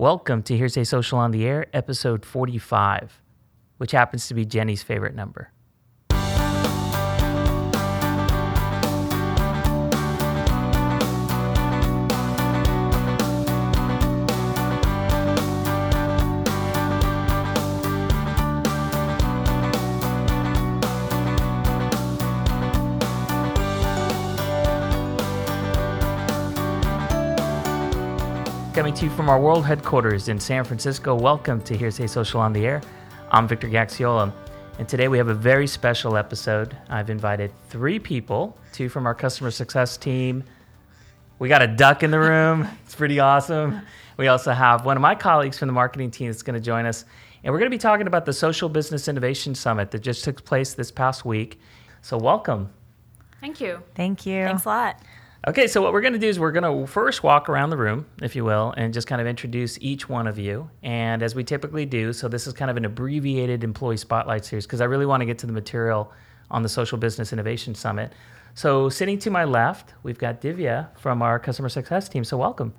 Welcome to Hearsay Social on the Air, episode 45, which happens to be Jenny's favorite number. Coming to you from our world headquarters in San Francisco, welcome to Hearsay Social on the Air. I'm Victor Gaxiola, and today we have a very special episode. I've invited three people, two from our customer success team. We got a duck in the room, it's pretty awesome. We also have one of my colleagues from the marketing team that's going to join us, and we're going to be talking about the Social Business Innovation Summit that just took place this past week. So, welcome. Thank you. Thank you. Thanks a lot. Okay, so what we're going to do is we're going to first walk around the room, if you will, and just kind of introduce each one of you. And as we typically do, so this is kind of an abbreviated employee spotlight series because I really want to get to the material on the Social Business Innovation Summit. So, sitting to my left, we've got Divya from our customer success team. So, welcome.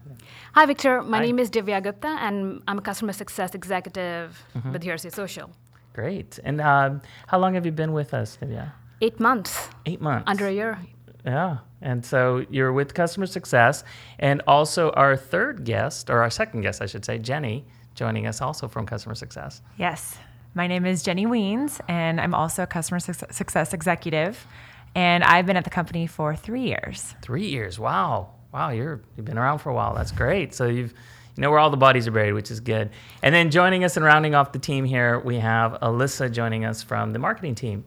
Hi, Victor. My Hi. name is Divya Gupta, and I'm a customer success executive Mm-hmm. with Hearsay Social. Great. And um, how long have you been with us, Divya? Eight months, Eight months. under a year. Yeah. And so you're with customer success. And also, our third guest, or our second guest, I should say, Jenny, joining us also from customer success. Yes. My name is Jenny Wiens, and I'm also a customer suc- success executive. And I've been at the company for three years. Three years. Wow. Wow. You're, you've been around for a while. That's great. So you've, you know where all the bodies are buried, which is good. And then joining us and rounding off the team here, we have Alissa joining us from the marketing team.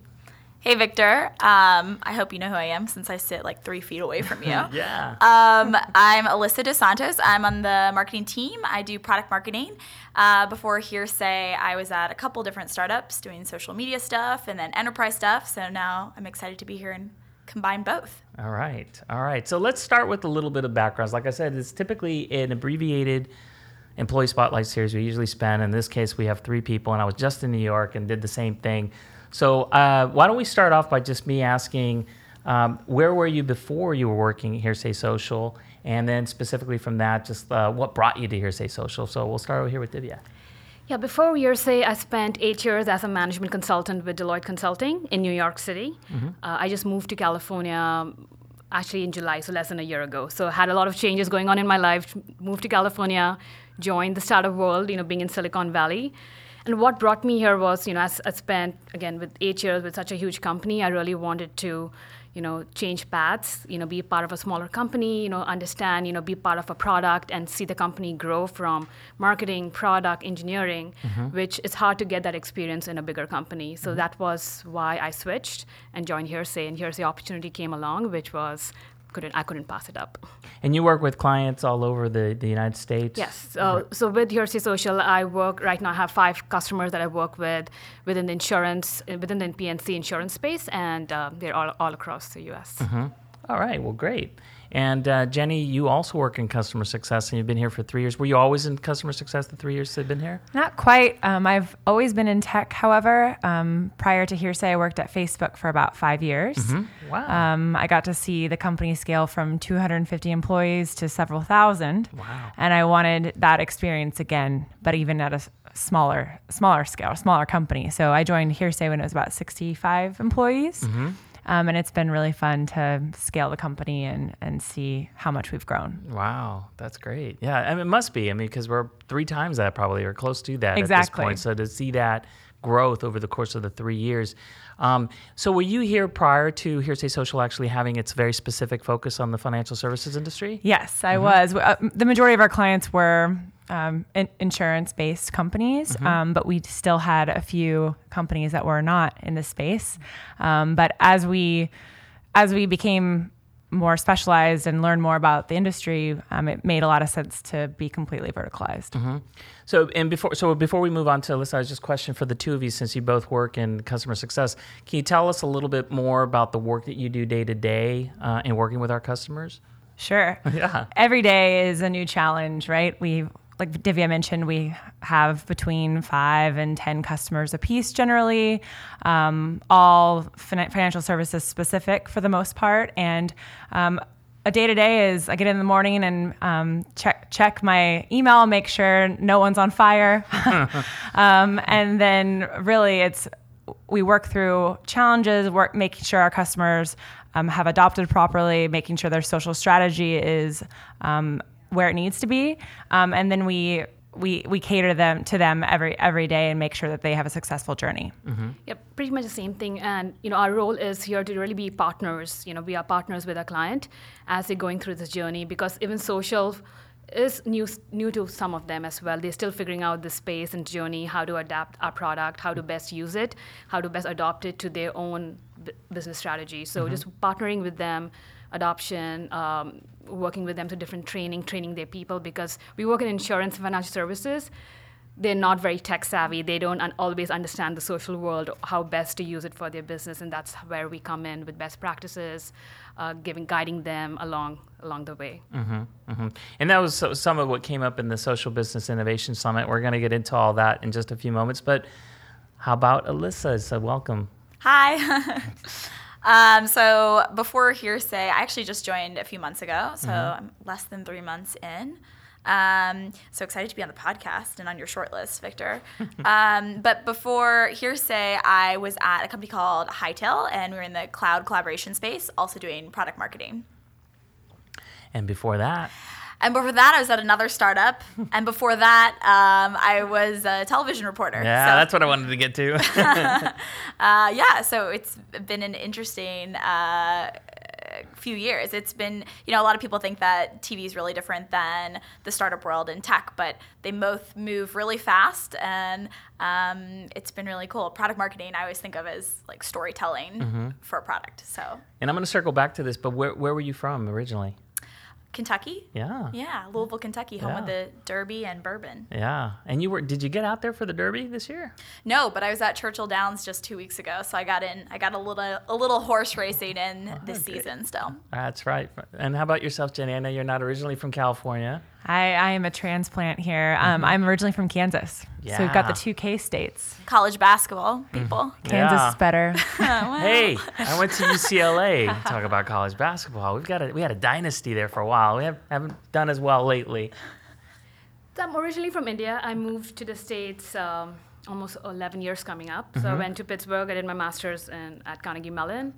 Hey, Victor. Um, I hope you know who I am since I sit like three feet away from you. Yeah. Um, I'm Alissa Dos Santos. I'm on the marketing team. I do product marketing. Uh, before Hearsay, I was at a couple different startups doing social media stuff and then enterprise stuff. So now I'm excited to be here and combine both. All right. All right. So let's start with a little bit of backgrounds. Like I said, it's typically an abbreviated employee spotlight series we usually spend. In this case, we have three people, and I was just in New York and did the same thing. So uh, why don't we start off by just me asking, um, where were you before you were working at Hearsay Social? And then specifically from that, just uh, what brought you to Hearsay Social? So we'll start over here with Divya. Yeah, before Hearsay, I spent eight years as a management consultant with Deloitte Consulting in New York City. Mm-hmm. Uh, I just moved to California actually in July, so less than a year ago. So I had a lot of changes going on in my life. Moved to California, joined the startup world, you know, being in Silicon Valley. And what brought me here was, you know, as I spent again with eight years with such a huge company, I really wanted to, you know, change paths, you know, be part of a smaller company, you know, understand, you know, be part of a product and see the company grow from marketing, product, engineering, mm-hmm. which is hard to get that experience in a bigger company. So mm-hmm. that was why I switched and joined Hearsay. And Hearsay opportunity came along, which was couldn't I couldn't pass it up. And you work with clients all over the, the United States? Yes. So, so with Hearsay Social, I work right now. I have five customers that I work with within the insurance, uh, within the P&C insurance space, and uh, they're all, all across the U.S. All right. Well, great. And uh, Jenny, you also work in customer success, and you've been here for three years. Were you always in customer success the three years they've been here? Not quite. Um, I've always been in tech, however. Um, prior to Hearsay, I worked at Facebook for about five years. Wow. Um, I got to see the company scale from 250 employees to several thousand. Wow. And I wanted that experience again, but even at a smaller, smaller scale, smaller company. So I joined Hearsay when it was about 65 employees. Mm-hmm. Um, and it's been really fun to scale the company and, and see how much we've grown. Wow, that's great. Yeah, I mean, it must be. I mean, because we're three times that probably, or close to that at this point. So to see that growth over the course of the three years. Um, so were you here prior to Hearsay Social actually having its very specific focus on the financial services industry? Yes, I was. Uh, the majority of our clients were um, in- insurance-based companies, um, but we still had a few companies that were not in this space. Um, but as we as we became more specialized and learn more about the industry, um, it made a lot of sense to be completely verticalized. So and before so before we move on to Alissa, I was just question for the two of you since you both work in customer success. Can you tell us a little bit more about the work that you do day to day uh, in working with our customers? Sure. Yeah. Every day is a new challenge, right? We like Divya mentioned, we have between five and 10 customers a piece generally, um, all fin- financial services specific for the most part. And um, a day to day is I get in the morning and um, check check my email, make sure no one's on fire, um, and then really it's we work through challenges, work making sure our customers um, have adopted properly, making sure their social strategy is um, where it needs to be, um, and then we we we cater them to them every every day and make sure that they have a successful journey. Mm-hmm. Yeah, pretty much the same thing. And you know, our role is here to really be partners. You know, we are partners with our client as they're going through this journey because even social is new new to some of them as well. They're still figuring out the space and journey, how to adapt our product, how to best use it, how to best adopt it to their own b- business strategy. So just partnering with them, adoption, um, working with them to different training, training their people because we work in insurance and financial services. They're not very tech savvy. They don't un- always understand the social world, how best to use it for their business, and that's where we come in with best practices, uh, giving, guiding them along along the way. hmm And that was so, some of what came up in the Social Business Innovation Summit. We're going to get into all that in just a few moments. But how about Alissa? So welcome. Hi. um, so before Hearsay, I actually just joined a few months ago, so I'm less than three months in. Um, so excited to be on the podcast and on your shortlist, Victor. um, but before Hearsay, I was at a company called Hightail, and we were in the cloud collaboration space, also doing product marketing. And before that, And before that, I was at another startup. and before that, um, I was a television reporter. yeah, So- that's what I wanted to get to. Uh, yeah, so it's been an interesting uh, few years. It's been, you know, a lot of people think that TV is really different than the startup world in tech, but they both move really fast, and um, it's been really cool. Product marketing, I always think of as like storytelling for a product. So, and I'm going to circle back to this, but where, where were you from originally? Kentucky. Yeah. Yeah, Louisville, Kentucky, home of the Derby and bourbon. Yeah. And you were, did you get out there for the Derby this year? No, but I was at Churchill Downs just two weeks ago, so I got in. I got a little a little horse racing in oh, this great. season still. That's right. And how about yourself, Jenny? I know you're not originally from California. I, I am a transplant here. Um, I'm originally from Kansas, so we've got the two K states. College basketball people. Kansas Yeah. is better. Hey, I went to UCLA. Talk about college basketball. We've got a we had a dynasty there for a while. We have, haven't done as well lately. So I'm originally from India. I moved to the States um, almost 11 years coming up. So I went to Pittsburgh. I did my master's in, at Carnegie Mellon.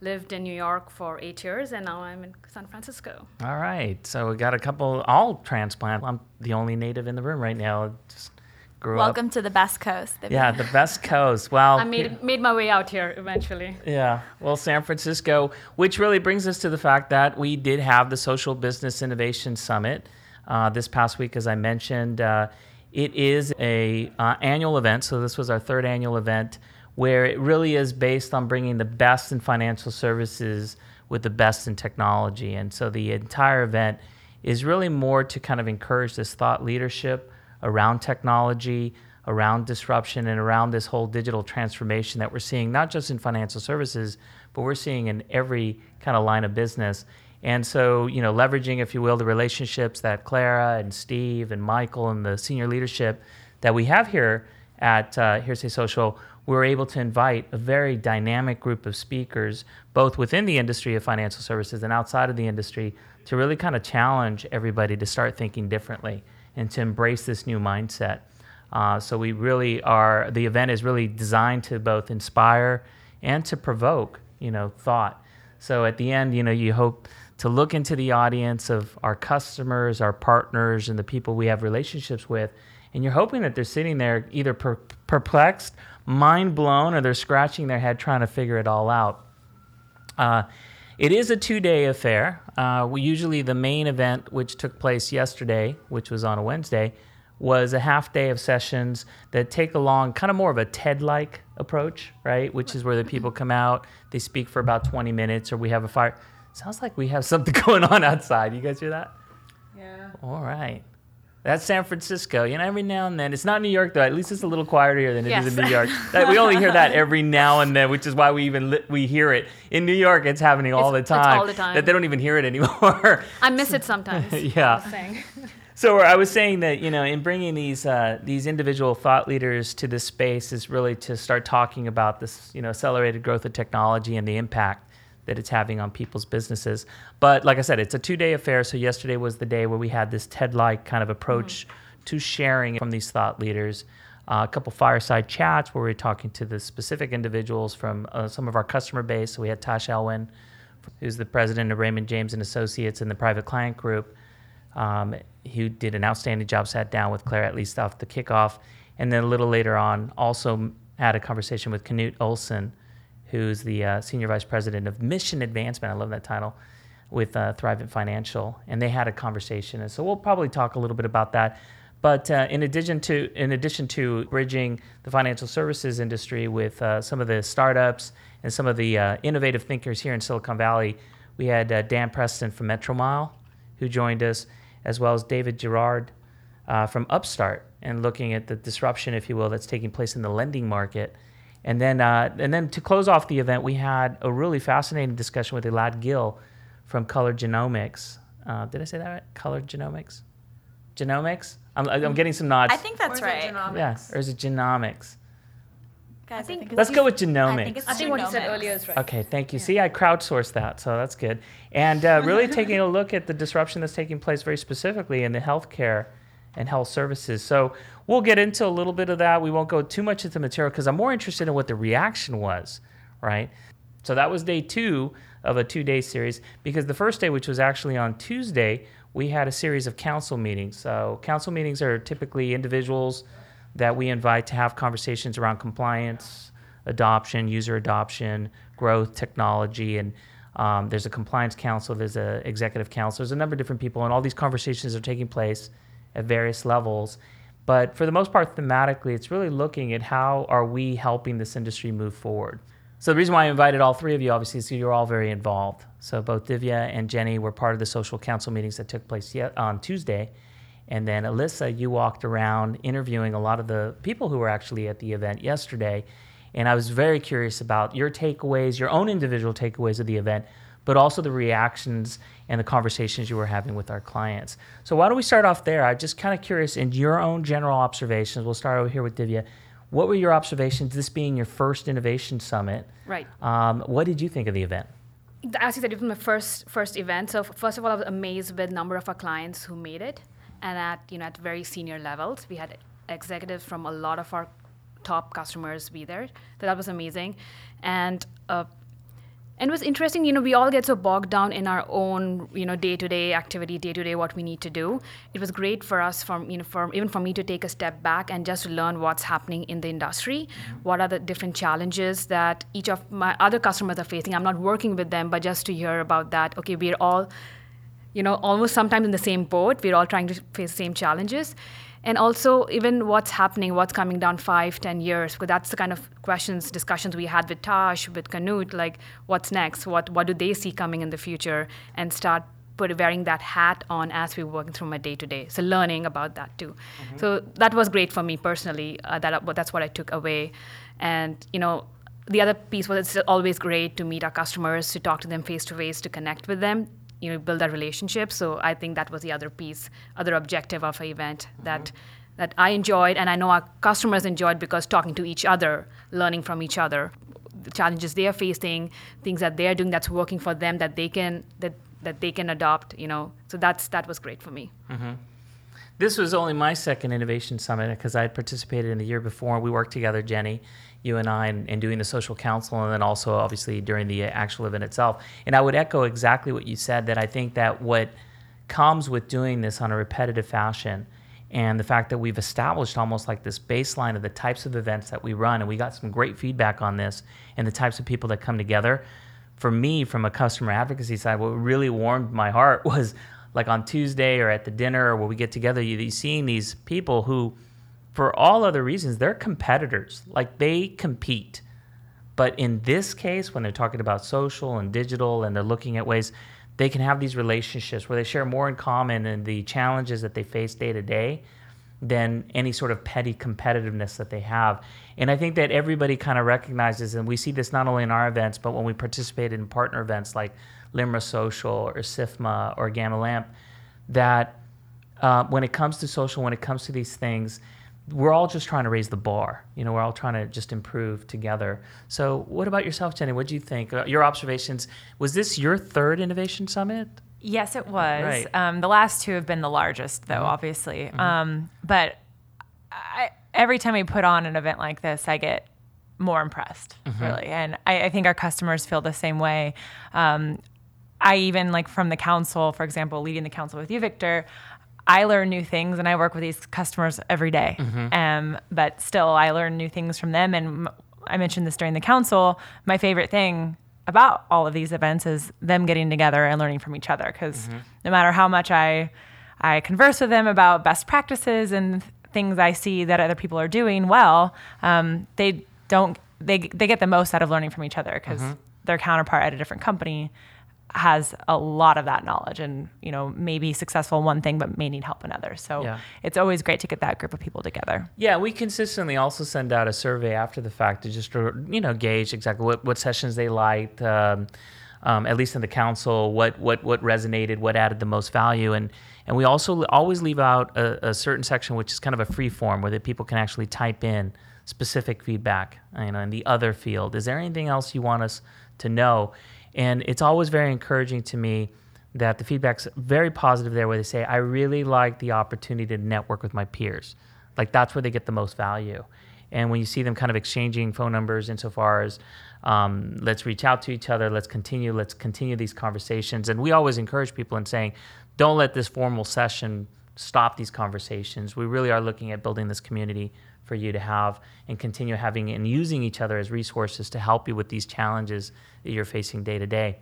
Lived in New York for eight years, and now I'm in San Francisco. All right. So we got a couple all transplant. I'm the only native in the room right now. Just grew up Welcome up. to the best coast. Yeah, the best coast. Well, I made made my way out here eventually. Yeah, well, San Francisco, which really brings us to the fact that we did have the Social Business Innovation Summit uh, this past week, as I mentioned. Uh, it is a uh, annual event, so this was our third annual event, where it really is based on bringing the best in financial services with the best in technology, and so the entire event is really more to kind of encourage this thought leadership around technology, around disruption, and around this whole digital transformation that we're seeing, not just in financial services, but we're seeing in every kind of line of business. And so, you know, leveraging, if you will, the relationships that Clara and Steve and Michael and the senior leadership that we have here at uh, Hearsay Social, we're able to invite a very dynamic group of speakers, both within the industry of financial services and outside of the industry, to really kind of challenge everybody to start thinking differently and to embrace this new mindset. Uh, so we really are. The event is really designed to both inspire and to provoke, you know, thought. So at the end, you know, you hope to look into the audience of our customers, our partners, and the people we have relationships with, and you're hoping that they're sitting there either per- perplexed, mind blown, or they're scratching their head trying to figure it all out. Uh, it is a two-day affair. Uh, we usually the main event, which took place yesterday, which was on a Wednesday, was a half day of sessions that take along kind of more of a TED-like approach, right? Which is where the people come out, they speak for about 20 minutes, or we have a fire. Sounds like we have something going on outside. You guys hear that? Yeah. All right. That's San Francisco. You know, every now and then. It's not New York though. At least it's a little quieter here than it is Yes. in New York. That, we only hear that every now and then, which is why we even li- we hear it. In New York, it's happening all It's- the it's time. all the time. That they don't even hear it anymore. I miss it sometimes. Yeah. I was saying. So I was saying that you know, in bringing these uh, these individual thought leaders to this space is really to start talking about this, you know, accelerated growth of technology and the impact that it's having on people's businesses. But like I said, it's a two day affair. So yesterday was the day where we had this TED like kind of approach mm. to sharing from these thought leaders. Uh, a couple fireside chats where we are talking to the specific individuals from uh, some of our customer base. So we had Tash Elwyn, who's the president of Raymond James and Associates in the private client group, um, who did an outstanding job. Sat down with Claire at least off the kickoff, and then a little later on, also had a conversation with Knut Olsen, who's the uh, senior vice president of mission advancement. I love that title with uh, Thrivent Financial, and they had a conversation, and so we'll probably talk a little bit about that. But uh, in addition to in addition to bridging the financial services industry with uh, some of the startups and some of the uh, innovative thinkers here in Silicon Valley, we had uh, Dan Preston from Metromile, who joined us, as well as David Girouard uh, from Upstart, and looking at the disruption, if you will, that's taking place in the lending market. And then, uh, and then to close off the event, we had a really fascinating discussion with Elad Gil from Color Genomics. did I say that right? Color Genomics? Genomics? I'm, I'm getting some nods. I think that's right. Yeah, or is it genomics? Guys, I think, I think let's go with genomics. I think, I think what you said earlier is right. Okay, thank you. Yeah. See, I crowdsourced that, so that's good. And uh, really taking a look at the disruption that's taking place very specifically in the healthcare and health services. So we'll get into a little bit of that. We won't go too much into the material because I'm more interested in what the reaction was, right? So that was day two of a two day series because the first day, which was actually on Tuesday, we had a series of council meetings. So, council meetings are typically individuals that we invite to have conversations around compliance, adoption, user adoption, growth, technology, and um, there's a compliance council, there's an executive council, there's a number of different people, and all these conversations are taking place at various levels. But for the most part, thematically, it's really looking at how are we helping this industry move forward. So the reason why I invited all three of you, obviously, is you're all very involved. So both Divya and Jenny were part of the social council meetings that took place on Tuesday. And then Alissa, you walked around interviewing a lot of the people who were actually at the event yesterday. And I was very curious about your takeaways, your own individual takeaways of the event, but also the reactions and the conversations you were having with our clients. So why don't we start off there? I'm just kind of curious in your own general observations. We'll start over here with Divya. What were your observations, this being your first innovation summit? Right. Um, what did you think of the event? As you said, it was my first first event. So first of all, I was amazed with the number of our clients who made it, and at you know at very senior levels, we had executives from a lot of our top customers be there. So that was amazing, and uh, and it was interesting you know we all get so bogged down in our own you know day-to-day activity day-to-day what we need to do. It was great for us from you know for even for me to take a step back and just learn what's happening in the industry mm-hmm. what are the different challenges that each of my other customers are facing. I'm not working with them but just to hear about that okay we're all you know almost sometimes in the same boat. We're all trying to face the same challenges and also even what's happening, what's coming down five, ten years, because that's the kind of questions, discussions we had with Tash, with Knut, like what's next, what what do they see coming in the future, and start put wearing that hat on as we're working through my day to day. So learning about that too. Mm-hmm. So that was great for me personally. Uh, that that's what I took away, and you know. The other piece was it's always great to meet our customers, to talk to them face to face, to connect with them you know build that relationship so i think that was the other piece other objective of an event mm-hmm. that that i enjoyed and i know our customers enjoyed because talking to each other learning from each other the challenges they are facing things that they're doing that's working for them that they can that that they can adopt you know so that's that was great for me mm-hmm. this was only my second innovation summit because i had participated in the year before we worked together jenny you and I and, and, doing the social council, and then also obviously during the actual event itself. And I would echo exactly what you said that I think that what comes with doing this on a repetitive fashion and the fact that we've established almost like this baseline of the types of events that we run, and we got some great feedback on this and the types of people that come together. For me, from a customer advocacy side, what really warmed my heart was like on Tuesday or at the dinner or where we get together, you, you seeing these people who for all other reasons, they're competitors. Like they compete. But in this case, when they're talking about social and digital and they're looking at ways they can have these relationships where they share more in common and the challenges that they face day to day than any sort of petty competitiveness that they have. And I think that everybody kind of recognizes, and we see this not only in our events, but when we participate in partner events like LIMRA Social or SIFMA or GAMA LAMP, that uh, when it comes to social, when it comes to these things, we're all just trying to raise the bar. You know, we're all trying to just improve together. So, what about yourself, Jenny? What do you think? Uh, your observations. Was this your third innovation summit? Yes, it was. Right. Um, the last two have been the largest, though, Mm-hmm. obviously. Um, but I, every time we put on an event like this, I get more impressed, Mm-hmm. really. And I, I think our customers feel the same way. Um, I even, like from the council, for example, leading the council with you, Victor, I learn new things and I work with these customers every day. Um, but still, I learn new things from them. And m- I mentioned this during the council. My favorite thing about all of these events is them getting together and learning from each other. Because no matter how much I I converse with them about best practices and things I see that other people are doing well, um, they don't they they get the most out of learning from each other because their counterpart at a different company has a lot of that knowledge and you know may be successful in one thing but may need help in others so Yeah. it's always great to get that group of people together Yeah, we consistently also send out a survey after the fact to just uh, you know gauge exactly what, what sessions they liked, um, um, at least in the council, what what what resonated, what added the most value, and and we also always leave out a, a certain section which is kind of a free form where the people can actually type in specific feedback, you know, in the other field. Is there anything else you want us to know? And it's always very encouraging to me that the feedback's very positive there where they say, I really like the opportunity to network with my peers. Like that's where they get the most value. And when you see them kind of exchanging phone numbers insofar as um, let's reach out to each other, let's continue, let's continue these conversations. And we always encourage people in saying, don't let this formal session stop these conversations. We really are looking at building this community for you to have and continue having and using each other as resources to help you with these challenges that you're facing day to day.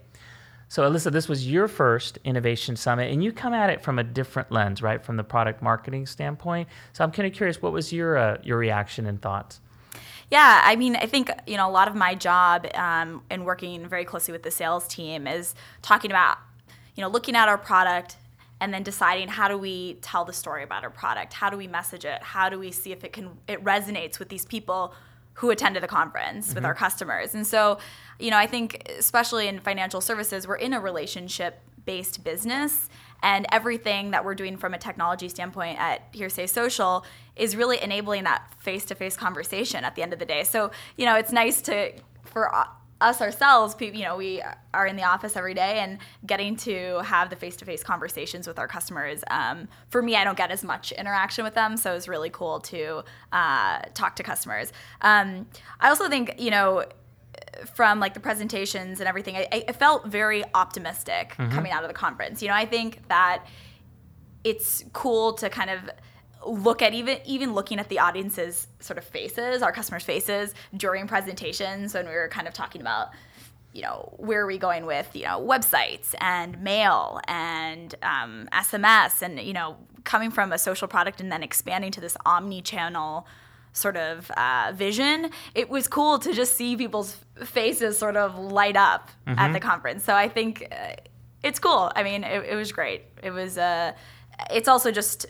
So, Alissa, this was your first innovation summit, and you come at it from a different lens, right, from the product marketing standpoint. So, I'm kind of curious, what was your uh, your reaction and thoughts? Yeah, I mean, I think you know a lot of my job um, in working very closely with the sales team is talking about you know looking at our product and then deciding how do we tell the story about our product, how do we message it, how do we see if it can it resonates with these people who attended the conference with our mm-hmm. customers. And so, you know, I think especially in financial services, we're in a relationship based business and everything that we're doing from a technology standpoint at Hearsay Social is really enabling that face-to-face conversation at the end of the day. So, you know, it's nice to for us ourselves, you know, we are in the office every day and getting to have the face-to-face conversations with our customers. Um, for me, I don't get as much interaction with them, so it's really cool to uh, talk to customers. Um, I also think, you know, from like the presentations and everything, I, I felt very optimistic coming out of the conference. You know, I think that it's cool to kind of look at even even looking at the audience's sort of faces, our customers' faces during presentations when we were kind of talking about you know where are we going with you know websites and mail and um, SMS and you know coming from a social product and then expanding to this omni-channel sort of uh, vision it was cool to just see people's faces sort of light up at the conference. So i think uh, it's cool. I mean it, it was great. It was uh, it's also just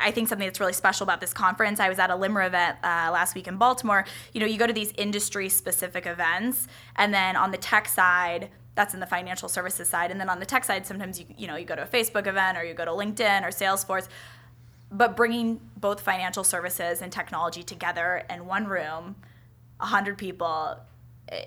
I think something that's really special about this conference. I was at a LIMRA event uh, last week in Baltimore. You know, you go to these industry-specific events, and then on the tech side, that's in the financial services side, and then on the tech side, sometimes you you know you go to a Facebook event or you go to LinkedIn or Salesforce. But bringing both financial services and technology together in one room, hundred people,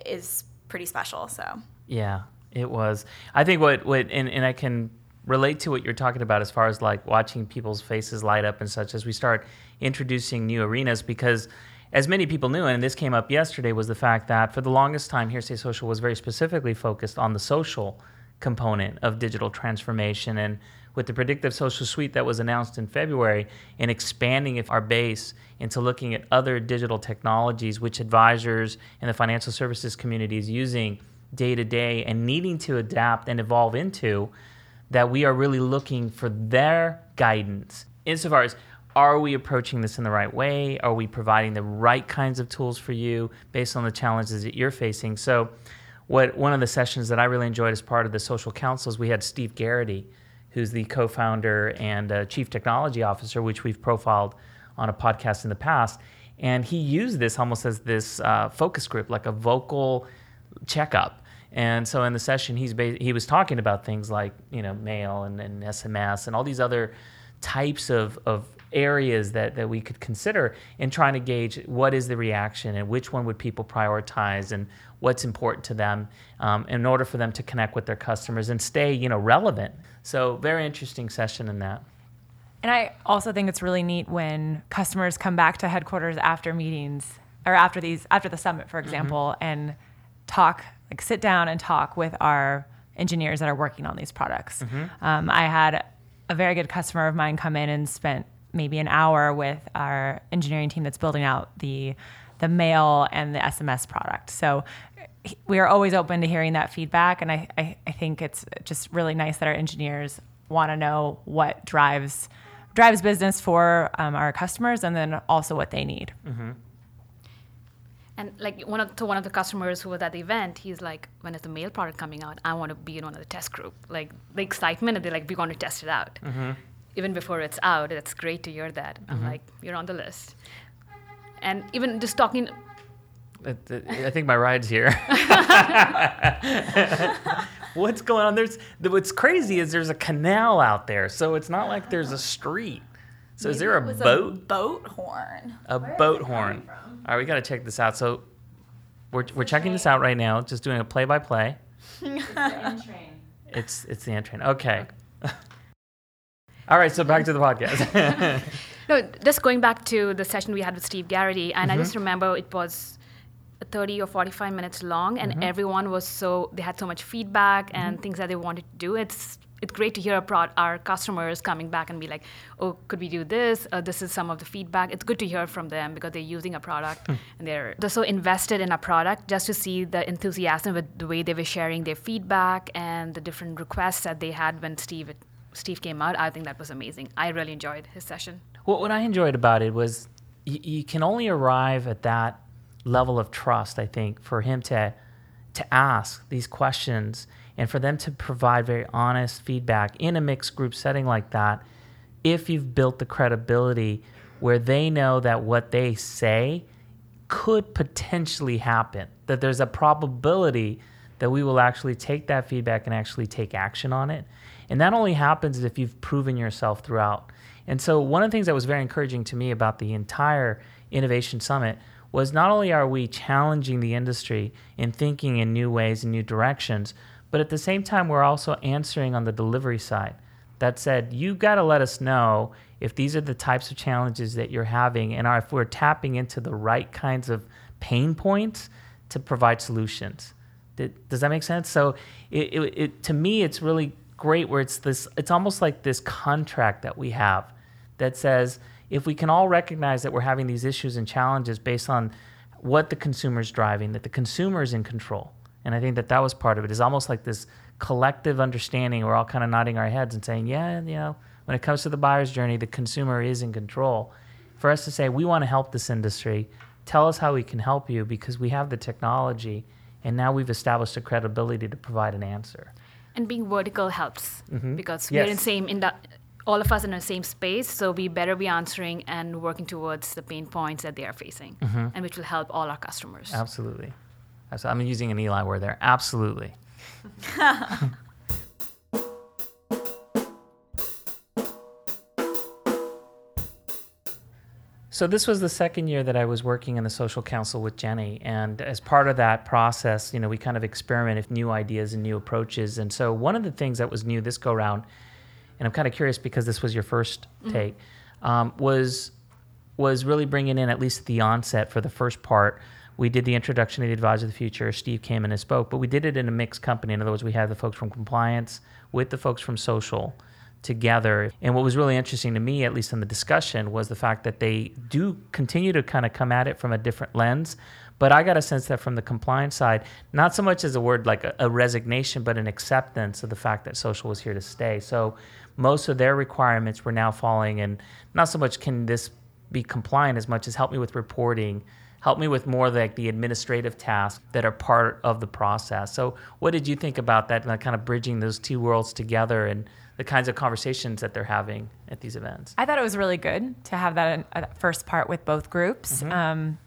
is pretty special. So. Yeah, it was. I think what what and, and I can relate to what you're talking about as far as like watching people's faces light up and such as we start introducing new arenas because as many people knew and this came up yesterday was the fact that for the longest time hearsay social was very specifically focused on the social component of digital transformation. And with the predictive social suite that was announced in February and expanding our base into looking at other digital technologies which advisors in the financial services community is using day to day and needing to adapt and evolve into that we are really looking for their guidance. Insofar as are we approaching this in the right way? Are we providing the right kinds of tools for you based on the challenges that you're facing? So what one of the sessions that i really enjoyed as part of the social councils we had steve garrity who's the co-founder and uh, chief technology officer which we've profiled on a podcast in the past. And he used this almost as this uh, focus group like a vocal checkup. And so in the session, he's ba- he was talking about things like you know mail and, and SMS and all these other types of, of areas that, that we could consider in trying to gauge what is the reaction and which one would people prioritize and what's important to them um, in order for them to connect with their customers and stay you know relevant. So very interesting session in that. And I also think it's really neat when customers come back to headquarters after meetings or after these after the summit, for example, and talk like sit down and talk with our engineers that are working on these products. Um, I had a very good customer of mine come in and spent maybe an hour with our engineering team that's building out the the mail and the SMS product. So we are always open to hearing that feedback, and I, I, I think it's just really nice that our engineers want to know what drives drives business for um, our customers, and then also what they need. And like one of to one of the customers who was at the event, he's like, "When is the mail product coming out? I want to be in one of the test group." Like the excitement, and they're like, "We're going to test it out." Mm-hmm. Even before it's out, it's great to hear that. I'm mm-hmm. like, "You're on the list." And even just talking, I I think my ride's here. What's going on? There's what's crazy is there's a canal out there, so it's not like there's a street. So is there a It was boat? boat horn. A, boat horn. All right, we got to check this out. So we're, we're checking this out right now. Just doing a play by play. It's it's the end train. Okay. All right, so back to the podcast. no, just going back to the session we had with Steve Garrity, and I just mm-hmm. remember it was 30 or 45 minutes long, and mm-hmm. everyone was so they had so much feedback and mm-hmm. things that they wanted to do. It's it's great to hear our customers coming back and be like, "Oh, could we do this? Uh, this is some of the feedback." It's good to hear from them because they're using a product and they're they're so invested in a product. Just to see the enthusiasm with the way they were sharing their feedback and the different requests that they had when Steve Steve came out, I think that was amazing. I really enjoyed his session. What, what I enjoyed about it was y- you can only arrive at that level of trust, I think, for him to to ask these questions and for them to provide very honest feedback in a mixed group setting like that if you've built the credibility where they know that what they say could potentially happen that there's a probability that we will actually take that feedback and actually take action on it. And that only happens if you've proven yourself throughout. And so one of the things that was very encouraging to me about the entire innovation summit was not only are we challenging the industry in thinking in new ways and new directions, but at the same time, we're also answering on the delivery side. That said, you've got to let us know if these are the types of challenges that you're having and if we're tapping into the right kinds of pain points to provide solutions. Does that make sense? So, it, it, it, to me, it's really great where it's this, it's almost like this contract that we have that says, if we can all recognize that we're having these issues and challenges based on what the consumer's driving, that the consumer is in control. And I think that that was part of it. Is almost like this collective understanding. We're all kind of nodding our heads and saying, yeah, you know, when it comes to the buyer's journey, the consumer is in control. For us to say, we want to help this industry, tell us how we can help you because we have the technology and now we've established a credibility to provide an answer. And being vertical helps mm-hmm. because we're in Yes. same in the, all of us in the same space, so we better be answering and working towards the pain points that they are facing, mm-hmm. and which will help all our customers. Absolutely. Abso- I'm using an Eli word there. Absolutely. So this was the second year that I was working in the social council with Jenny, and as part of that process, you know, we kind of experimented with new ideas and new approaches. And so one of the things that was new this go round, and I'm kind of curious because this was your 1st take, um, was was really bringing in at least the onset for the first part. We did the introduction of the advisor of the future. Steve came in and spoke, but we did it in a mixed company. In other words, we had the folks from compliance with the folks from social together. And what was really interesting to me, at least in the discussion, was the fact that they do continue to kind of come at it from a different lens. But I got a sense that from the compliance side, not so much as a word like a, a resignation, but an acceptance of the fact that social was here to stay. So most of their requirements were now falling, and not so much can this be compliant as much as help me with reporting, help me with more like the administrative tasks that are part of the process. So, what did you think about that, and kind of bridging those two worlds together, and the kinds of conversations that they're having at these events? I thought it was really good to have that uh, first part with both groups. Um,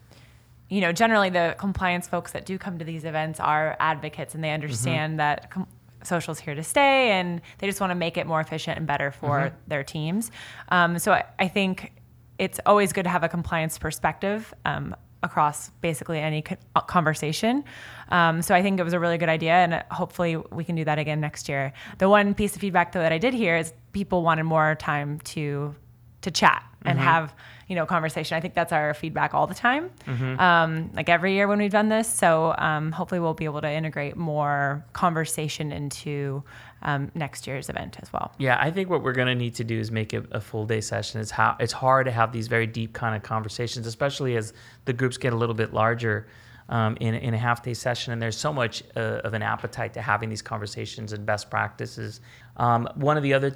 you know, generally the compliance folks that do come to these events are advocates and they understand that com- social's here to stay and they just want to make it more efficient and better for mm-hmm. their teams. Um, so I, I, think it's always good to have a compliance perspective um, across basically any conversation. Um, so I think it was a really good idea, and hopefully we can do that again next year. The one piece of feedback though that I did hear is people wanted more time to to chat and mm-hmm. have you know conversation. I think that's our feedback all the time, mm-hmm. um, like every year when we've done this. So um, hopefully we'll be able to integrate more conversation into um, next year's event as well. Yeah, I think what we're going to need to do is make it a full day session. It's how it's hard to have these very deep kind of conversations, especially as the groups get a little bit larger. Um, in, in a half day session, and there's so much uh, of an appetite to having these conversations and best practices. Um, one of the other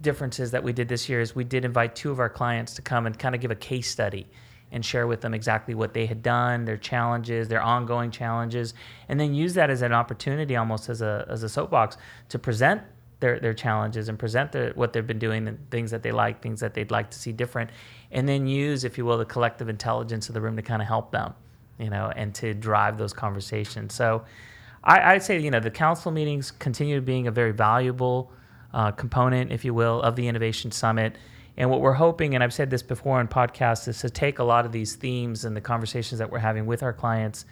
differences that we did this year is we did invite two of our clients to come and kind of give a case study and share with them exactly what they had done, their challenges, their ongoing challenges, and then use that as an opportunity almost as a, as a soapbox to present their, their challenges and present their, what they've been doing, the things that they like, things that they'd like to see different, and then use, if you will, the collective intelligence of the room to kind of help them, you know, and to drive those conversations. So I, I'd say, you know, the council meetings continue to being a very valuable uh, component, if you will, of the Innovation Summit. And what we're hoping, and I've said this before in podcasts, is to take a lot of these themes and the conversations that we're having with our clients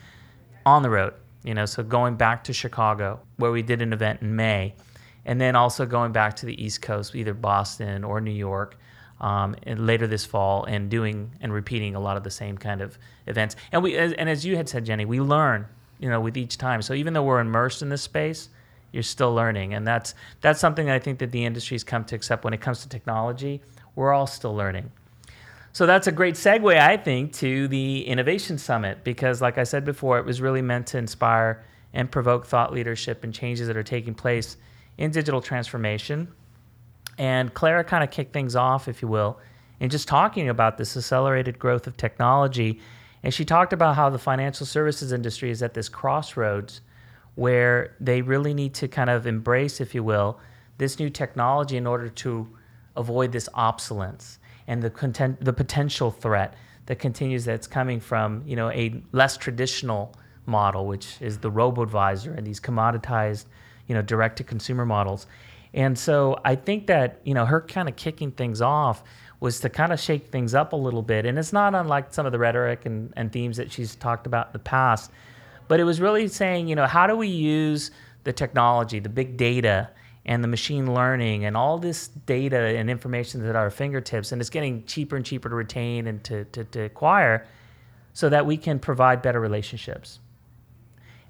on the road. You know, so going back to Chicago, where we did an event in May, and then also going back to the East Coast, either Boston or New York, um, and later this fall, and doing and repeating a lot of the same kind of events. And we, and as you had said, Jenny, we learn, you know, with each time. So even though we're immersed in this space, you're still learning, and that's that's something that I think that the industry's come to accept when it comes to technology. We're all still learning. So that's a great segue, I think, to the Innovation Summit because, like I said before, it was really meant to inspire and provoke thought leadership and changes that are taking place in digital transformation. And Clara kind of kicked things off, if you will, in just talking about this accelerated growth of technology. And she talked about how the financial services industry is at this crossroads where they really need to kind of embrace, if you will, this new technology in order to avoid this obsolescence and the content, the potential threat that continues that's coming from you know a less traditional model, which is the robo advisor and these commoditized you know direct to consumer models. And so I think that you know her kind of kicking things off was to kind of shake things up a little bit, and it's not unlike some of the rhetoric and, and themes that she's talked about in the past but it was really saying, you know, how do we use the technology, the big data, and the machine learning, and all this data and information that are at our fingertips, and it's getting cheaper and cheaper to retain and to, to, to acquire, so that we can provide better relationships.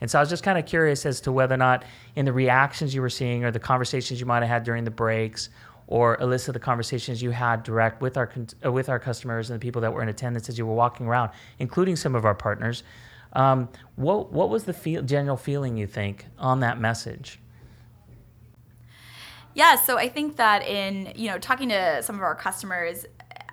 And so I was just kind of curious as to whether or not in the reactions you were seeing or the conversations you might have had during the breaks or Alissa, the conversations you had direct with our, uh, with our customers and the people that were in attendance as you were walking around, including some of our partners, um, what what was the feel, general feeling you think on that message? Yeah, so I think that in you know talking to some of our customers,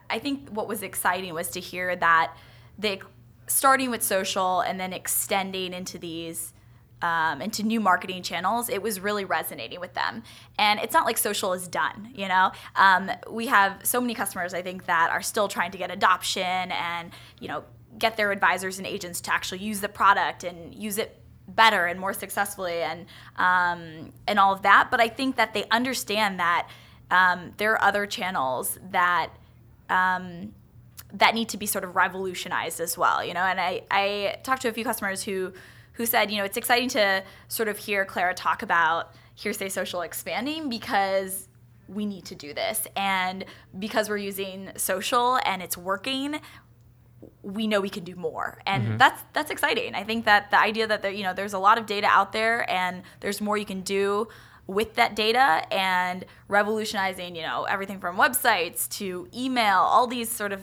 I think what was exciting was to hear that they starting with social and then extending into these um, into new marketing channels, it was really resonating with them. And it's not like social is done, you know. Um, we have so many customers, I think, that are still trying to get adoption and you know get their advisors and agents to actually use the product and use it better and more successfully and um, and all of that. But I think that they understand that um, there are other channels that um, that need to be sort of revolutionized as well. You know, and I I talked to a few customers who who said, you know, it's exciting to sort of hear Clara talk about hearsay social expanding because we need to do this and because we're using social and it's working we know we can do more and mm-hmm. that's that's exciting i think that the idea that there you know there's a lot of data out there and there's more you can do with that data and revolutionizing you know everything from websites to email all these sort of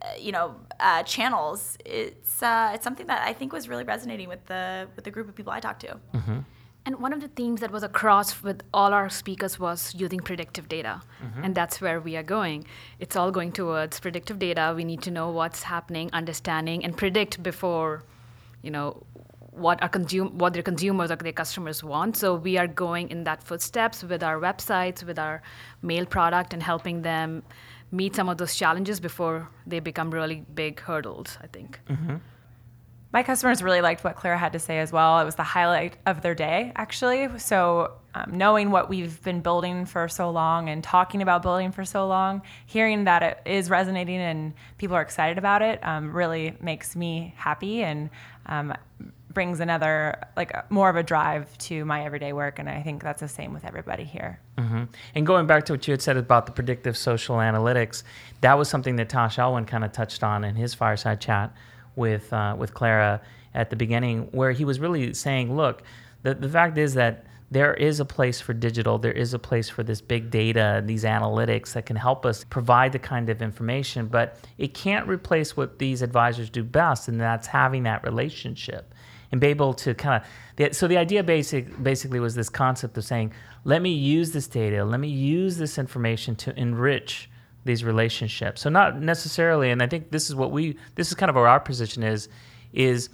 uh, you know uh, channels it's uh, it's something that i think was really resonating with the with the group of people i talked to mm-hmm. And one of the themes that was across with all our speakers was using predictive data. Mm-hmm. And that's where we are going. It's all going towards predictive data. We need to know what's happening, understanding, and predict before, you know, what our consume what their consumers or their customers want. So we are going in that footsteps with our websites, with our mail product, and helping them meet some of those challenges before they become really big hurdles. I think. Mm-hmm. My customers really liked what Clara had to say as well. It was the highlight of their day, actually. So, um, knowing what we've been building for so long and talking about building for so long, hearing that it is resonating and people are excited about it um, really makes me happy and um, brings another, like, more of a drive to my everyday work. And I think that's the same with everybody here. Mm-hmm. And going back to what you had said about the predictive social analytics, that was something that Tash Elwyn kind of touched on in his fireside chat with uh, with Clara at the beginning, where he was really saying, look, the, the fact is that there is a place for digital, there is a place for this big data, these analytics that can help us provide the kind of information, but it can't replace what these advisors do best, and that's having that relationship and be able to kind of. So the idea basic basically was this concept of saying, let me use this data, let me use this information to enrich these relationships. So not necessarily, and I think this is what we this is kind of where our position is, is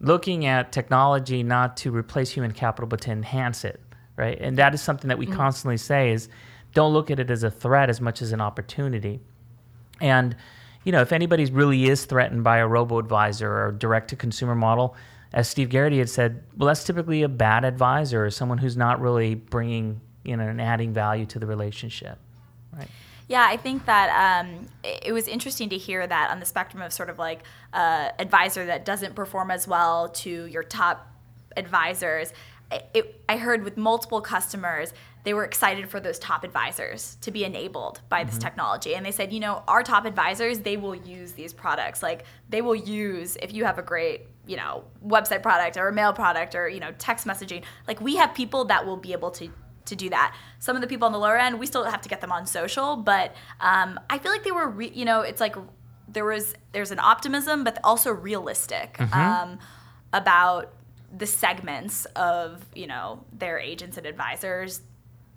looking at technology not to replace human capital but to enhance it, right? And that is something that we mm-hmm. constantly say is don't look at it as a threat as much as an opportunity. And you know, if anybody really is threatened by a robo advisor or direct to consumer model, as Steve Garrity had said, well, that's typically a bad advisor or someone who's not really bringing, you know, and adding value to the relationship, right? Yeah, I think that um, it, was interesting to hear that on the spectrum of sort of like uh, advisor that doesn't perform as well to your top advisors. It, I heard with multiple customers, they were excited for those top advisors to be enabled by mm-hmm. this technology. And they said, you know, our top advisors, they will use these products. Like they will use, if you have a great, you know, website product or a mail product or, you know, text messaging, like we have people that will be able to to do that. Some of the people on the lower end, we still have to get them on social, but um, I feel like they were, re- you know, it's like there was there's an optimism, but also realistic mm-hmm. um, about the segments of you know their agents and advisors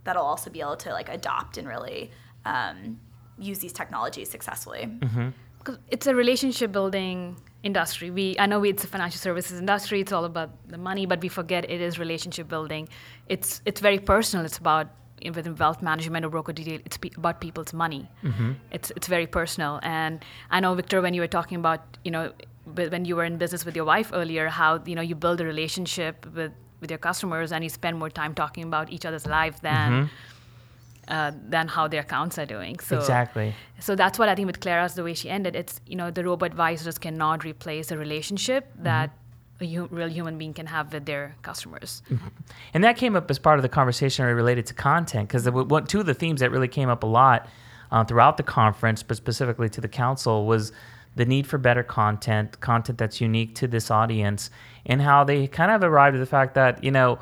that'll also be able to like adopt and really um, use these technologies successfully. Mm-hmm. It's a relationship building industry. We I know we, it's a financial services industry. It's all about the money, but we forget it is relationship building. It's it's very personal. It's about within wealth management or broker deal. It's pe- about people's money. Mm-hmm. It's it's very personal. And I know Victor, when you were talking about you know when you were in business with your wife earlier, how you know you build a relationship with with your customers and you spend more time talking about each other's lives than. Mm-hmm uh, than how their accounts are doing. So exactly. So that's what I think with Clara's the way she ended. It's you know the robo advisors cannot replace the relationship mm-hmm. that a hu- real human being can have with their customers. Mm-hmm. And that came up as part of the conversation related to content because two of the themes that really came up a lot uh, throughout the conference, but specifically to the council, was the need for better content, content that's unique to this audience, and how they kind of arrived at the fact that you know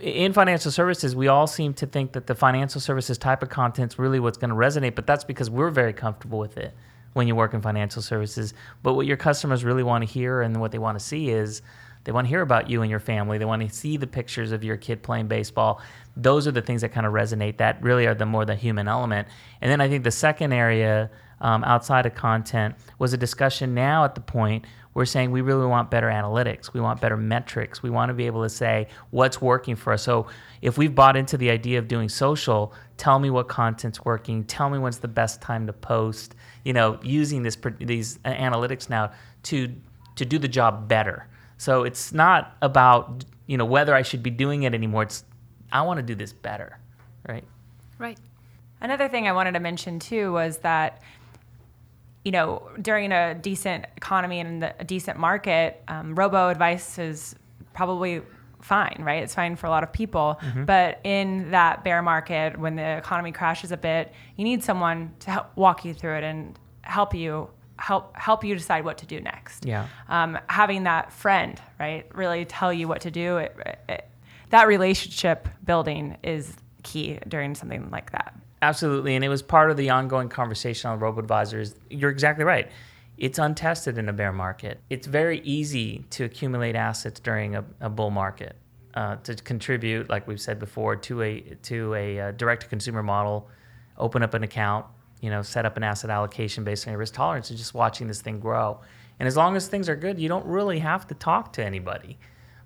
in financial services, we all seem to think that the financial services type of content is really what's going to resonate, but that's because we're very comfortable with it when you work in financial services. But what your customers really want to hear and what they want to see is they want to hear about you and your family. They want to see the pictures of your kid playing baseball. Those are the things that kind of resonate. That really are the more the human element. And then I think the second area um, outside of content was a discussion now at the point we're saying we really want better analytics. We want better metrics. We want to be able to say what's working for us. So if we've bought into the idea of doing social, tell me what content's working. Tell me when's the best time to post. You know, using this these uh, analytics now to to do the job better. So it's not about you know whether I should be doing it anymore. It's I want to do this better, right? Right. Another thing I wanted to mention too was that you know, during a decent economy and a decent market, um, robo advice is probably fine, right? It's fine for a lot of people. Mm-hmm. But in that bear market, when the economy crashes a bit, you need someone to help walk you through it and help you help help you decide what to do next. Yeah. Um, having that friend, right, really tell you what to do. It, it, that relationship building is key during something like that. Absolutely, and it was part of the ongoing conversation on robo advisors. You're exactly right. It's untested in a bear market. It's very easy to accumulate assets during a, a bull market uh, to contribute, like we've said before, to a to a uh, direct to consumer model. Open up an account, you know, set up an asset allocation based on your risk tolerance, and just watching this thing grow. And as long as things are good, you don't really have to talk to anybody.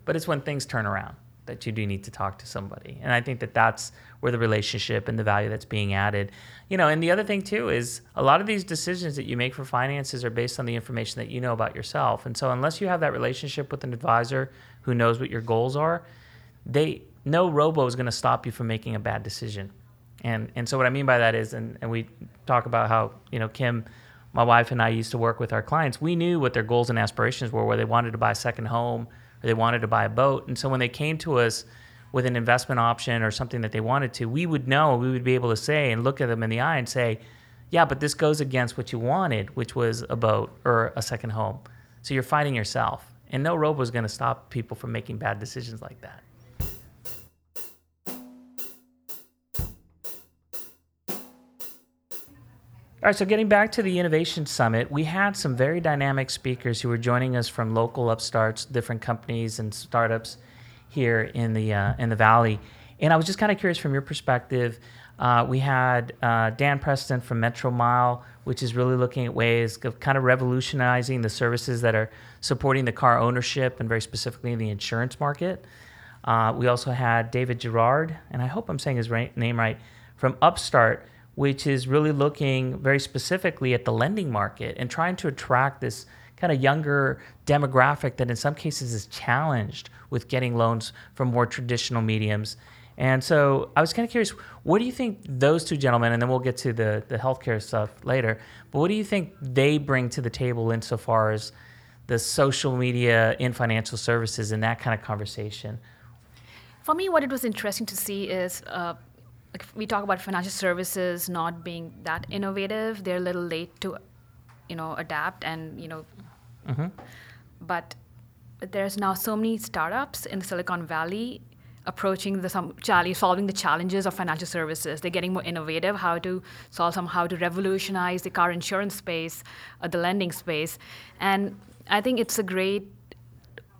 But it's when things turn around that you do need to talk to somebody. And I think that that's where the relationship and the value that's being added. You know, and the other thing too is a lot of these decisions that you make for finances are based on the information that you know about yourself. And so unless you have that relationship with an advisor who knows what your goals are, they no robo is going to stop you from making a bad decision. And and so what I mean by that is and, and we talk about how, you know, Kim my wife and I used to work with our clients, we knew what their goals and aspirations were, where they wanted to buy a second home or they wanted to buy a boat. And so when they came to us with an investment option or something that they wanted to, we would know, we would be able to say and look at them in the eye and say, yeah, but this goes against what you wanted, which was a boat or a second home. So you're fighting yourself. And no robo is going to stop people from making bad decisions like that. All right, so getting back to the Innovation Summit, we had some very dynamic speakers who were joining us from local upstarts, different companies and startups here in the uh, in the Valley. And I was just kind of curious from your perspective. Uh, we had uh, Dan Preston from Metromile, which is really looking at ways of kind of revolutionizing the services that are supporting the car ownership and very specifically in the insurance market. Uh, we also had David Girouard, and I hope I'm saying his right, name right, from Upstart which is really looking very specifically at the lending market and trying to attract this kind of younger demographic that in some cases is challenged with getting loans from more traditional mediums. And so I was kind of curious, what do you think those two gentlemen, and then we'll get to the, the healthcare stuff later, but what do you think they bring to the table insofar as the social media in financial services and that kind of conversation? For me, what it was interesting to see is uh, like we talk about financial services not being that innovative they're a little late to you know adapt and you know mm-hmm. but there's now so many startups in silicon valley approaching the some challenge, solving the challenges of financial services. They're getting more innovative, how to solve some, how to revolutionize the car insurance space, uh, the lending space, and I think it's a great.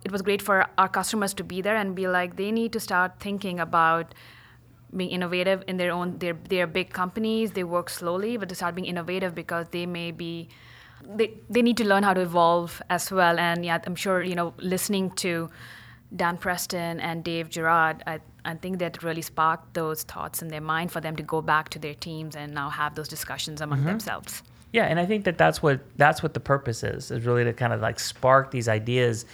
It was great for our customers to be there and be like they need to start thinking about being innovative in their own they're they're big companies. They work slowly but they start being innovative because they may be they, they need to learn how to evolve as well. And yeah i'm sure you know listening to dan preston and dave Girouard i, I think that really sparked those thoughts in their mind for them to go back to their teams and now have those discussions among mm-hmm. themselves. Yeah and i think that that's what that's what the purpose is is really to kind of like spark these ideas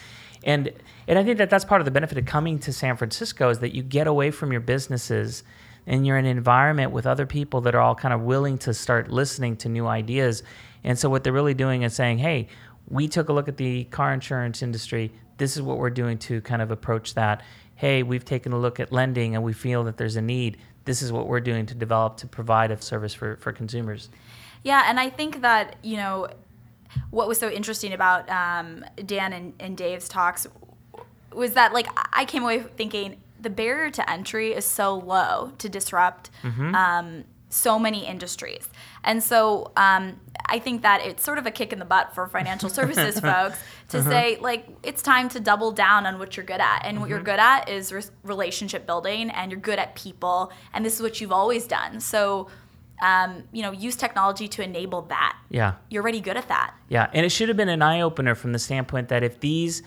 and and I think that that's part of the benefit of coming to San Francisco is that you get away from your businesses and you're in an environment with other people that are all kind of willing to start listening to new ideas. And so what they're really doing is saying, "Hey, we took a look at the car insurance industry. This is what we're doing to kind of approach that. Hey, we've taken a look at lending and we feel that there's a need. This is what we're doing to develop to provide a service for, for consumers. Yeah, and I think that, you know, what was so interesting about um, Dan and, and Dave's talks was that like I came away thinking the barrier to entry is so low to disrupt mm-hmm. um, so many industries, and so um, I think that it's sort of a kick in the butt for financial services folks to uh-huh. say like it's time to double down on what you're good at, and mm-hmm. what you're mm-hmm. good at is re- relationship building, and you're good at people, and this is what you've always done. So um, you know, use technology to enable that. Yeah. You're already good at that. Yeah. And it should have been an eye opener from the standpoint that if these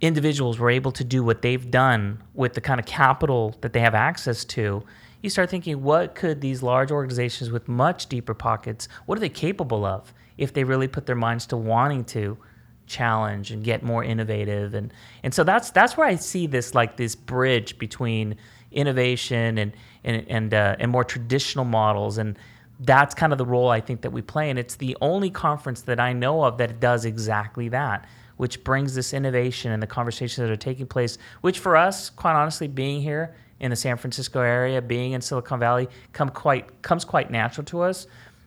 individuals were able to do what they've done with the kind of capital that they have access to, you start thinking, what could these large organizations with much deeper pockets, what are they capable of if they really put their minds to wanting to challenge and get more innovative? And, and so that's, that's where I see this, like this bridge between innovation and and and, uh, and more traditional models. And that's kind of the role I think that we play. And it's the only conference that I know of that does exactly that which brings this innovation and the conversations that are taking place which for us quite honestly being here in the San Francisco area being in Silicon Valley come quite comes quite natural to us.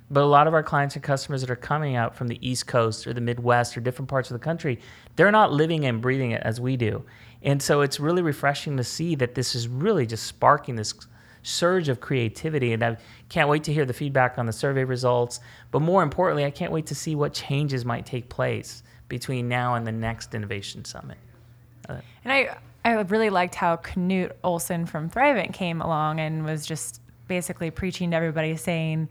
But a lot of our clients and customers that are coming out from the East Coast or the Midwest or different parts of the country, they're not living and breathing it as we do. And so it's really refreshing to see that this is really just sparking this surge of creativity. And I can't wait to hear the feedback on the survey results. But more importantly, I can't wait to see what changes might take place between now and the next Innovation Summit. Uh, and I, I really liked how Knut Olson from Thrivent came along and was just basically preaching to everybody saying,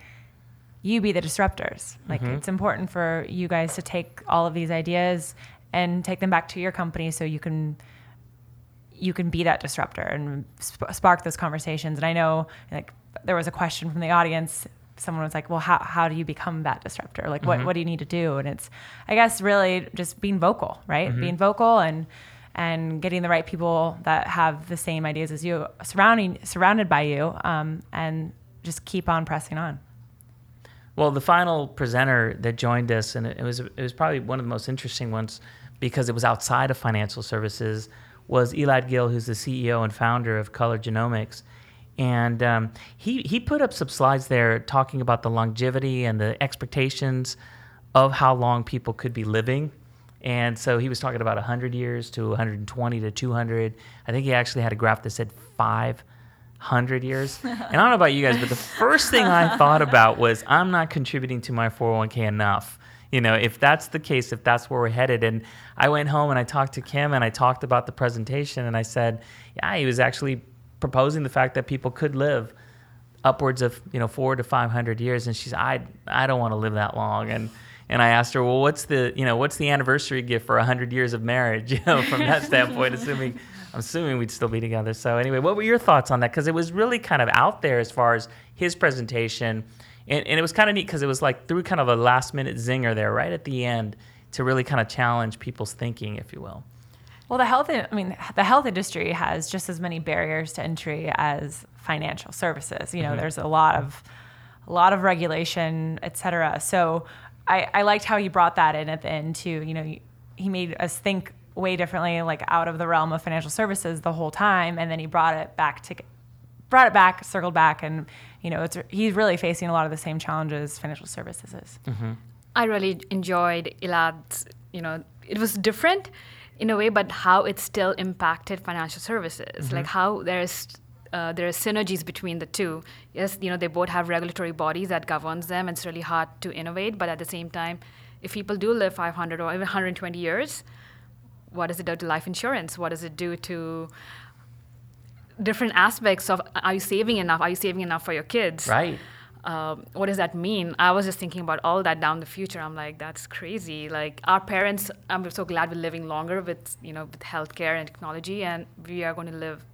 you be the disruptors. Like mm-hmm. it's important for you guys to take all of these ideas and take them back to your company so you can you can be that disruptor and sp- spark those conversations. And I know like there was a question from the audience. Someone was like, "Well, how, how do you become that disruptor? Like, what, what do you need to do?" And it's, I guess, really just being vocal, right? Being vocal and and getting the right people that have the same ideas as you surrounding surrounded by you, um, and just keep on pressing on. Well, the final presenter that joined us, and it was it was probably one of the most interesting ones because it was outside of financial services, was Elad Gil, who's the CEO and founder of Color Genomics, and um, he he put up some slides there talking about the longevity and the expectations of how long people could be living. And so he was talking about 100 years to 120 to 200. I think he actually had a graph that said 500 years. and I don't know about you guys, but the first thing I thought about was I'm not contributing to my 401k enough. You know, if that's the case, if that's where we're headed. And I went home and I talked to Kim and I talked about the presentation and I said, yeah, he was actually proposing the fact that people could live upwards of you know four to five hundred years, and she's I I don't want to live that long, and and I asked her, well, what's the you know what's the anniversary gift for hundred years of marriage? You know, from that standpoint, assuming I'm assuming we'd still be together. So anyway, what were your thoughts on that? Because it was really kind of out there as far as his presentation, and, and it was kind of neat because it was like through kind of a last minute zinger there right at the end to really kind of challenge people's thinking, if you will. Well, the health, I mean, the health industry has just as many barriers to entry as financial services. You know, mm-hmm. there's a lot of, a lot of regulation, et cetera. So I, I liked how he brought that in at the end too. You know, he made us think way differently, like out of the realm of financial services the whole time, and then he brought it back to, brought it back, circled back, and you know, it's he's really facing a lot of the same challenges financial services is. I really enjoyed Elad's, you know, it was different in a way, but how it still impacted financial services, like how there's uh, there are synergies between the two. Yes, you know, they both have regulatory bodies that governs them. And it's really hard to innovate, but at the same time, if people do live 500 or even 120 years, what does it do to life insurance? What does it do to different aspects of are you saving enough? Are you saving enough for your kids? Right. um, what does that mean? I was just thinking about all that down the future. I'm like, that's crazy. Like our parents, I'm so glad we're living longer with you know with healthcare and technology, and we are going to live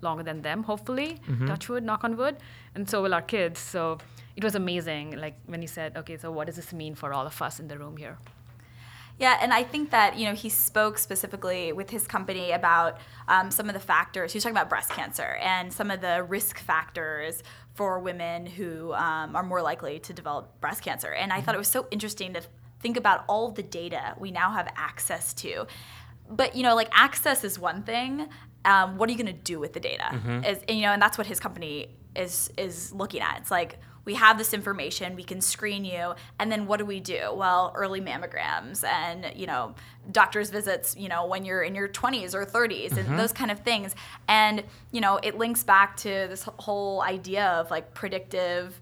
longer than them, hopefully. Touch wood, knock on wood, and so will our kids. So it was amazing. Like when you said, okay, so what does this mean for all of us in the room here? Yeah, and I think that you know he spoke specifically with his company about um, some of the factors. He was talking about breast cancer and some of the risk factors for women who um, are more likely to develop breast cancer. And I thought it was so interesting to think about all the data we now have access to. But you know, like access is one thing. Um, what are you going to do with the data? Is and, you know, and that's what his company is is looking at. It's like we have this information, we can screen you, and then what do we do? Well, early mammograms and you know, doctor's visits, you know, when you're in your 20s or 30s and those kind of things. And you know, it links back to this whole idea of like predictive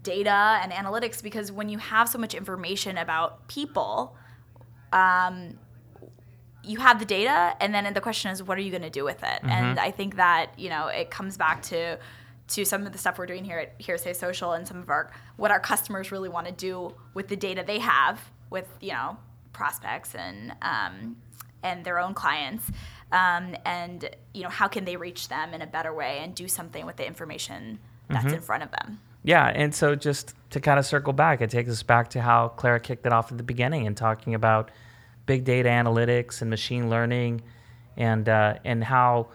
data and analytics because when you have so much information about people, um, you have the data, and then the question is, what are you going to do with it? And I think that you know it comes back to to some of the stuff we're doing here at Hearsay Social and some of our what our customers really want to do with the data they have with you know prospects and um, and their own clients. Um, and you know how can they reach them in a better way and do something with the information that's in front of them Yeah, and so just to kind of circle back, it takes us back to how Clara kicked it off at the beginning and talking about big data analytics and machine learning, and uh, and how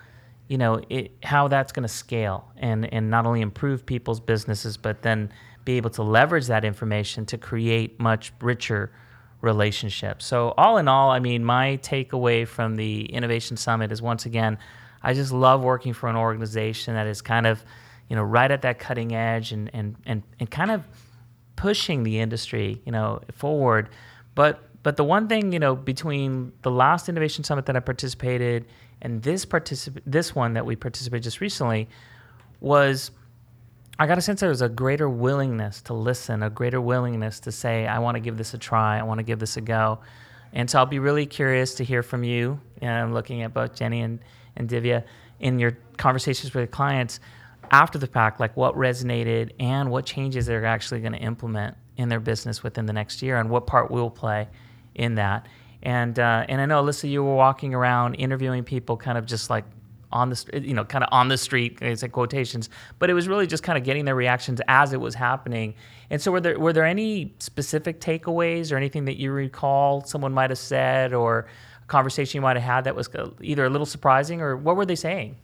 you know it, how that's going to scale and and not only improve people's businesses, but then be able to leverage that information to create much richer relationships. So all in all, I mean, my takeaway from the Innovation Summit is once again, I just love working for an organization that is kind of you know, right at that cutting edge and, and, and, and kind of pushing the industry, you know, forward. But but the one thing, you know, between the last innovation summit that I participated and this particip- this one that we participated just recently was I got a sense there was a greater willingness to listen, a greater willingness to say, I want to give this a try, I want to give this a go. And so I'll be really curious to hear from you. And I'm looking at both Jenny and, and Divya in your conversations with clients after the fact, like what resonated and what changes they're actually going to implement in their business within the next year and what part we'll play in that. And, uh, and I know, Alissa, you were walking around interviewing people kind of just like on the you know kind of on the street it's in quotations. But it was really just kind of getting their reactions as it was happening. And so were there were there any specific takeaways or anything that you recall someone might have said or a conversation you might have had that was uh, either a little surprising or what were they saying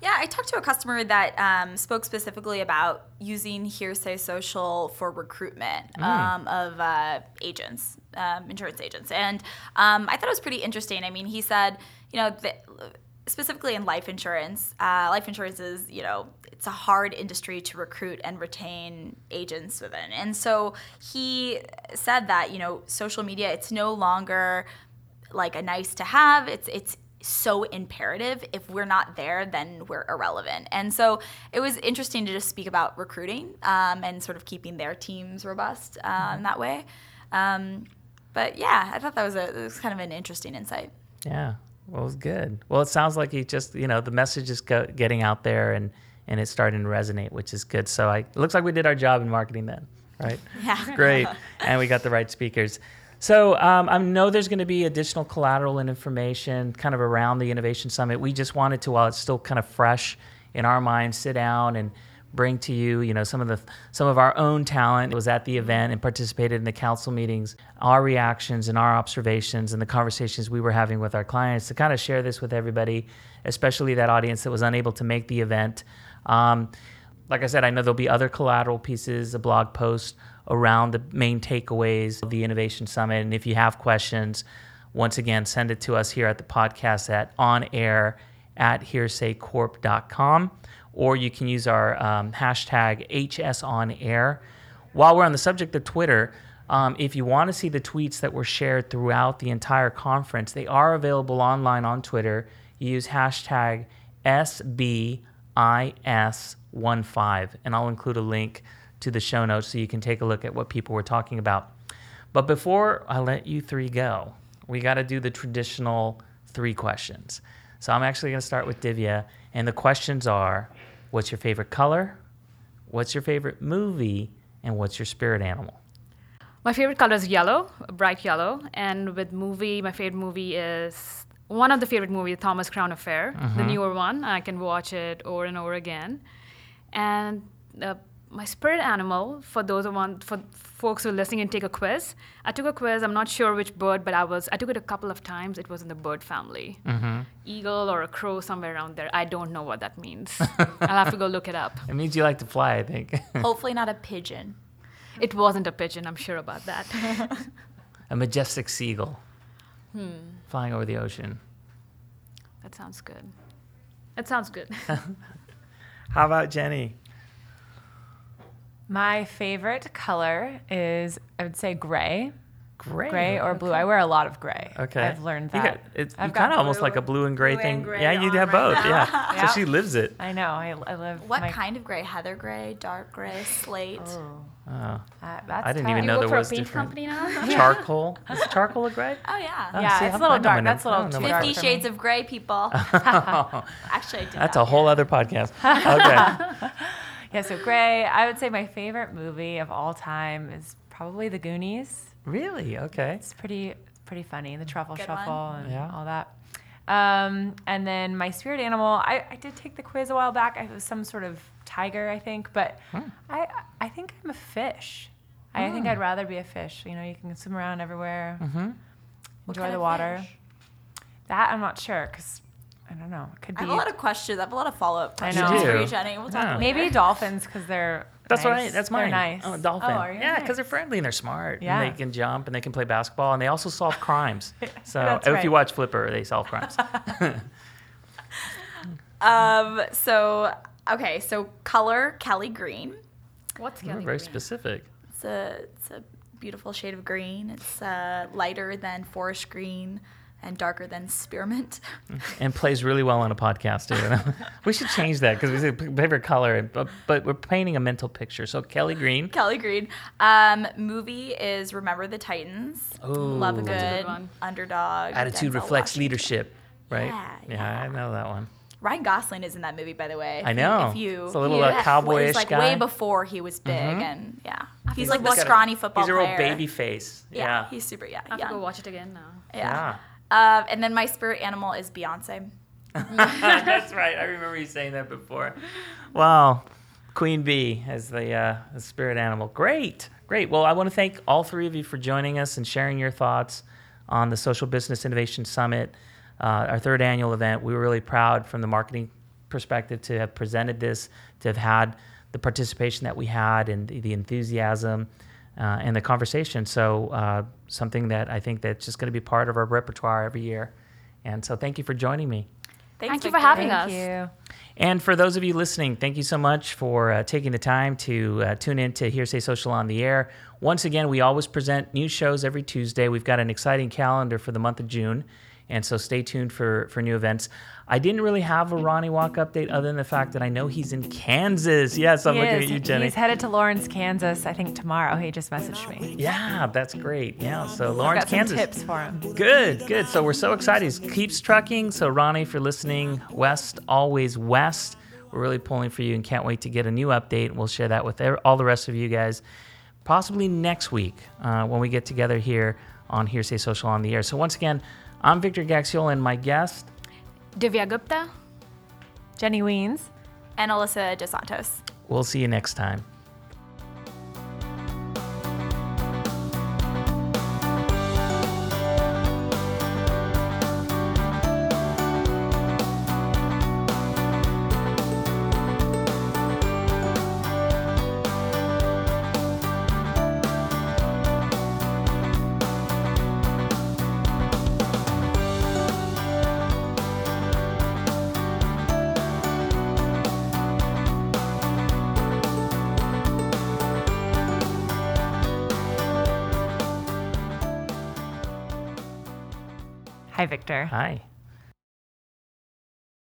Yeah, I talked to a customer that um, spoke specifically about using Hearsay Social for recruitment um, of uh, agents, um, insurance agents, and um, I thought it was pretty interesting. I mean, he said, you know, that specifically in life insurance, uh, life insurance is, you know, it's a hard industry to recruit and retain agents within, and so he said that, you know, social media, it's no longer like a nice to have. It's it's so imperative. If we're not there, then we're irrelevant. And so it was interesting to just speak about recruiting um, and sort of keeping their teams robust uh, in that way. Um, but yeah, I thought that was a it was kind of an interesting insight. Yeah, well, it was good. Well, it sounds like he just, you know, the message is go- getting out there and and it's starting to resonate, which is good. So I, it looks like we did our job in marketing then, right? Yeah. Great, and we got the right speakers. So um, I know there's going to be additional collateral and information kind of around the Innovation Summit. We just wanted to, while it's still kind of fresh in our minds, sit down and bring to you, you know, some of the some of our own talent was at the event and participated in the council meetings, our reactions and our observations and the conversations we were having with our clients to kind of share this with everybody, especially that audience that was unable to make the event. Um, like I said, I know there'll be other collateral pieces, a blog post around the main takeaways of the Innovation Summit. And if you have questions, once again, send it to us here at the podcast at on air at hearsaycorp.com, or you can use our um, hashtag HSOnAir. While we're on the subject of Twitter, um, if you want to see the tweets that were shared throughout the entire conference, they are available online on Twitter. You use hashtag SBIS15, and I'll include a link to the show notes so you can take a look at what people were talking about. But before I let you three go, we got to do the traditional three questions. So I'm actually going to start with Divya, and the questions are what's your favorite color? What's your favorite movie? And what's your spirit animal? My favorite color is yellow, bright yellow. And with movie, my favorite movie is one of the favorite movies, Thomas Crown Affair, the newer one. I can watch it over and over again. And uh, my spirit animal, for those who want, for folks who are listening and take a quiz, I took a quiz. I'm not sure which bird, but I was I took it a couple of times. It was in the bird family, mm-hmm. eagle or a crow, somewhere around there. I don't know what that means. I'll have to go look it up. It means you like to fly, I think. Hopefully not a pigeon. It wasn't a pigeon. I'm sure about that. a majestic seagull hmm. flying over the ocean. That sounds good. That sounds good. How about Jenny? My favorite color is, I would say, gray. Gray. Gray or blue. I wear a lot of gray. Okay. I've learned You that. got, it's I've you got kind of almost like a blue and gray blue thing. and gray yeah, you have right both. now. Yeah. Yeah. So she lives it. I know. I, I live. What my, kind of gray? Heather gray, dark gray, slate. Oh, Oh, uh, that's I didn't tough. even you know there was a paint different. company now? Charcoal. Is charcoal a gray? Oh yeah. Oh, Yeah, see, it's I'm- a little dark. That's a little name. I too know my dark Fifty Shades of Grey, people. Actually, I did That's that. a whole other podcast. Okay. Yeah, so gray. I would say my favorite movie of all time is probably The Goonies. really? Okay. It's pretty pretty funny. The truffle Good shuffle one. and Yeah. all that. Um, and then my spirit animal, I, I did take the quiz a while back. I was some sort of tiger, I think, but I I think I'm a fish. I think I'd rather be a fish. You know, you can swim around everywhere, Mm-hmm. What enjoy kind the of water. fish? That I'm not sure because I don't know. It could I have a lot of questions. I have a lot of follow up I questions know. for You you. Jenny. We'll talk Yeah. later. maybe dolphins because they're That's nice. right. That's mine. They're mine. nice. Oh, a dolphin. Oh, are you? yeah, because Nice. they're friendly and they're smart. Yeah. And they can jump and they can play basketball and they also solve crimes. So That's if right. you watch Flipper, they solve crimes. Um. So okay. So color Kelly green. What's You're Kelly very Green? specific. It's a it's a beautiful shade of green. It's uh, lighter than forest green and darker than spearmint. and plays really well on a podcast too. we should change that because we say p- favorite color, but, but we're painting a mental picture. So Kelly Green. Kelly Green. Um, movie is Remember the Titans. Love a good, a good one. underdog. Attitude Denzel reflects Washington. leadership, right? Yeah, yeah, I know that one. Ryan Gosling is in that movie, by the way. I know. If you, It's a little, he uh, cowboyish It's like guy. way before he was big, and yeah, he's like the got a- scrawny football He's a player. baby face. Yeah, Yeah. he's super. Yeah, I have to go watch it again now. Yeah. Uh, and then my spirit animal is Beyonce. That's right. I remember you saying that before. Wow. Queen bee as the, uh, the spirit animal. Great. Great. Well, I want to thank all three of you for joining us and sharing your thoughts on the Social Business Innovation Summit, uh, our third annual event. We were really proud from the marketing perspective to have presented this, to have had the participation that we had and the, the enthusiasm uh, and the conversation. So uh, something that I think that's just going to be part of our repertoire every year. And so thank you for joining me. Thanks, Thank you for having Thank us. you. And for those of you listening, thank you so much for uh, taking the time to uh, tune in to Hearsay Social on the Air. Once again, we always present new shows every Tuesday. We've got an exciting calendar for the month of June. And so stay tuned for, for new events. I didn't really have a Ronny Walk update other than the fact that I know he's in Kansas. Yes, I'm He looking is. at you, Jenny. He's headed to Lawrence, Kansas, I think tomorrow. He just messaged me. yeah, that's great. Yeah, so Lawrence, Got some Kansas. tips for him. Good, good. So we're so excited. He keeps trucking. So Ronny, for listening, west always west. We're really pulling for you and can't wait to get a new update. We'll share that with all the rest of you guys, possibly next week uh, when we get together here on Hearsay Social on the Air. So once again, I'm Victor Gaxiola and my guest. Divya Gupta. Jenny Wiens. And Alissa Dos Santos. We'll see you next time. Hi.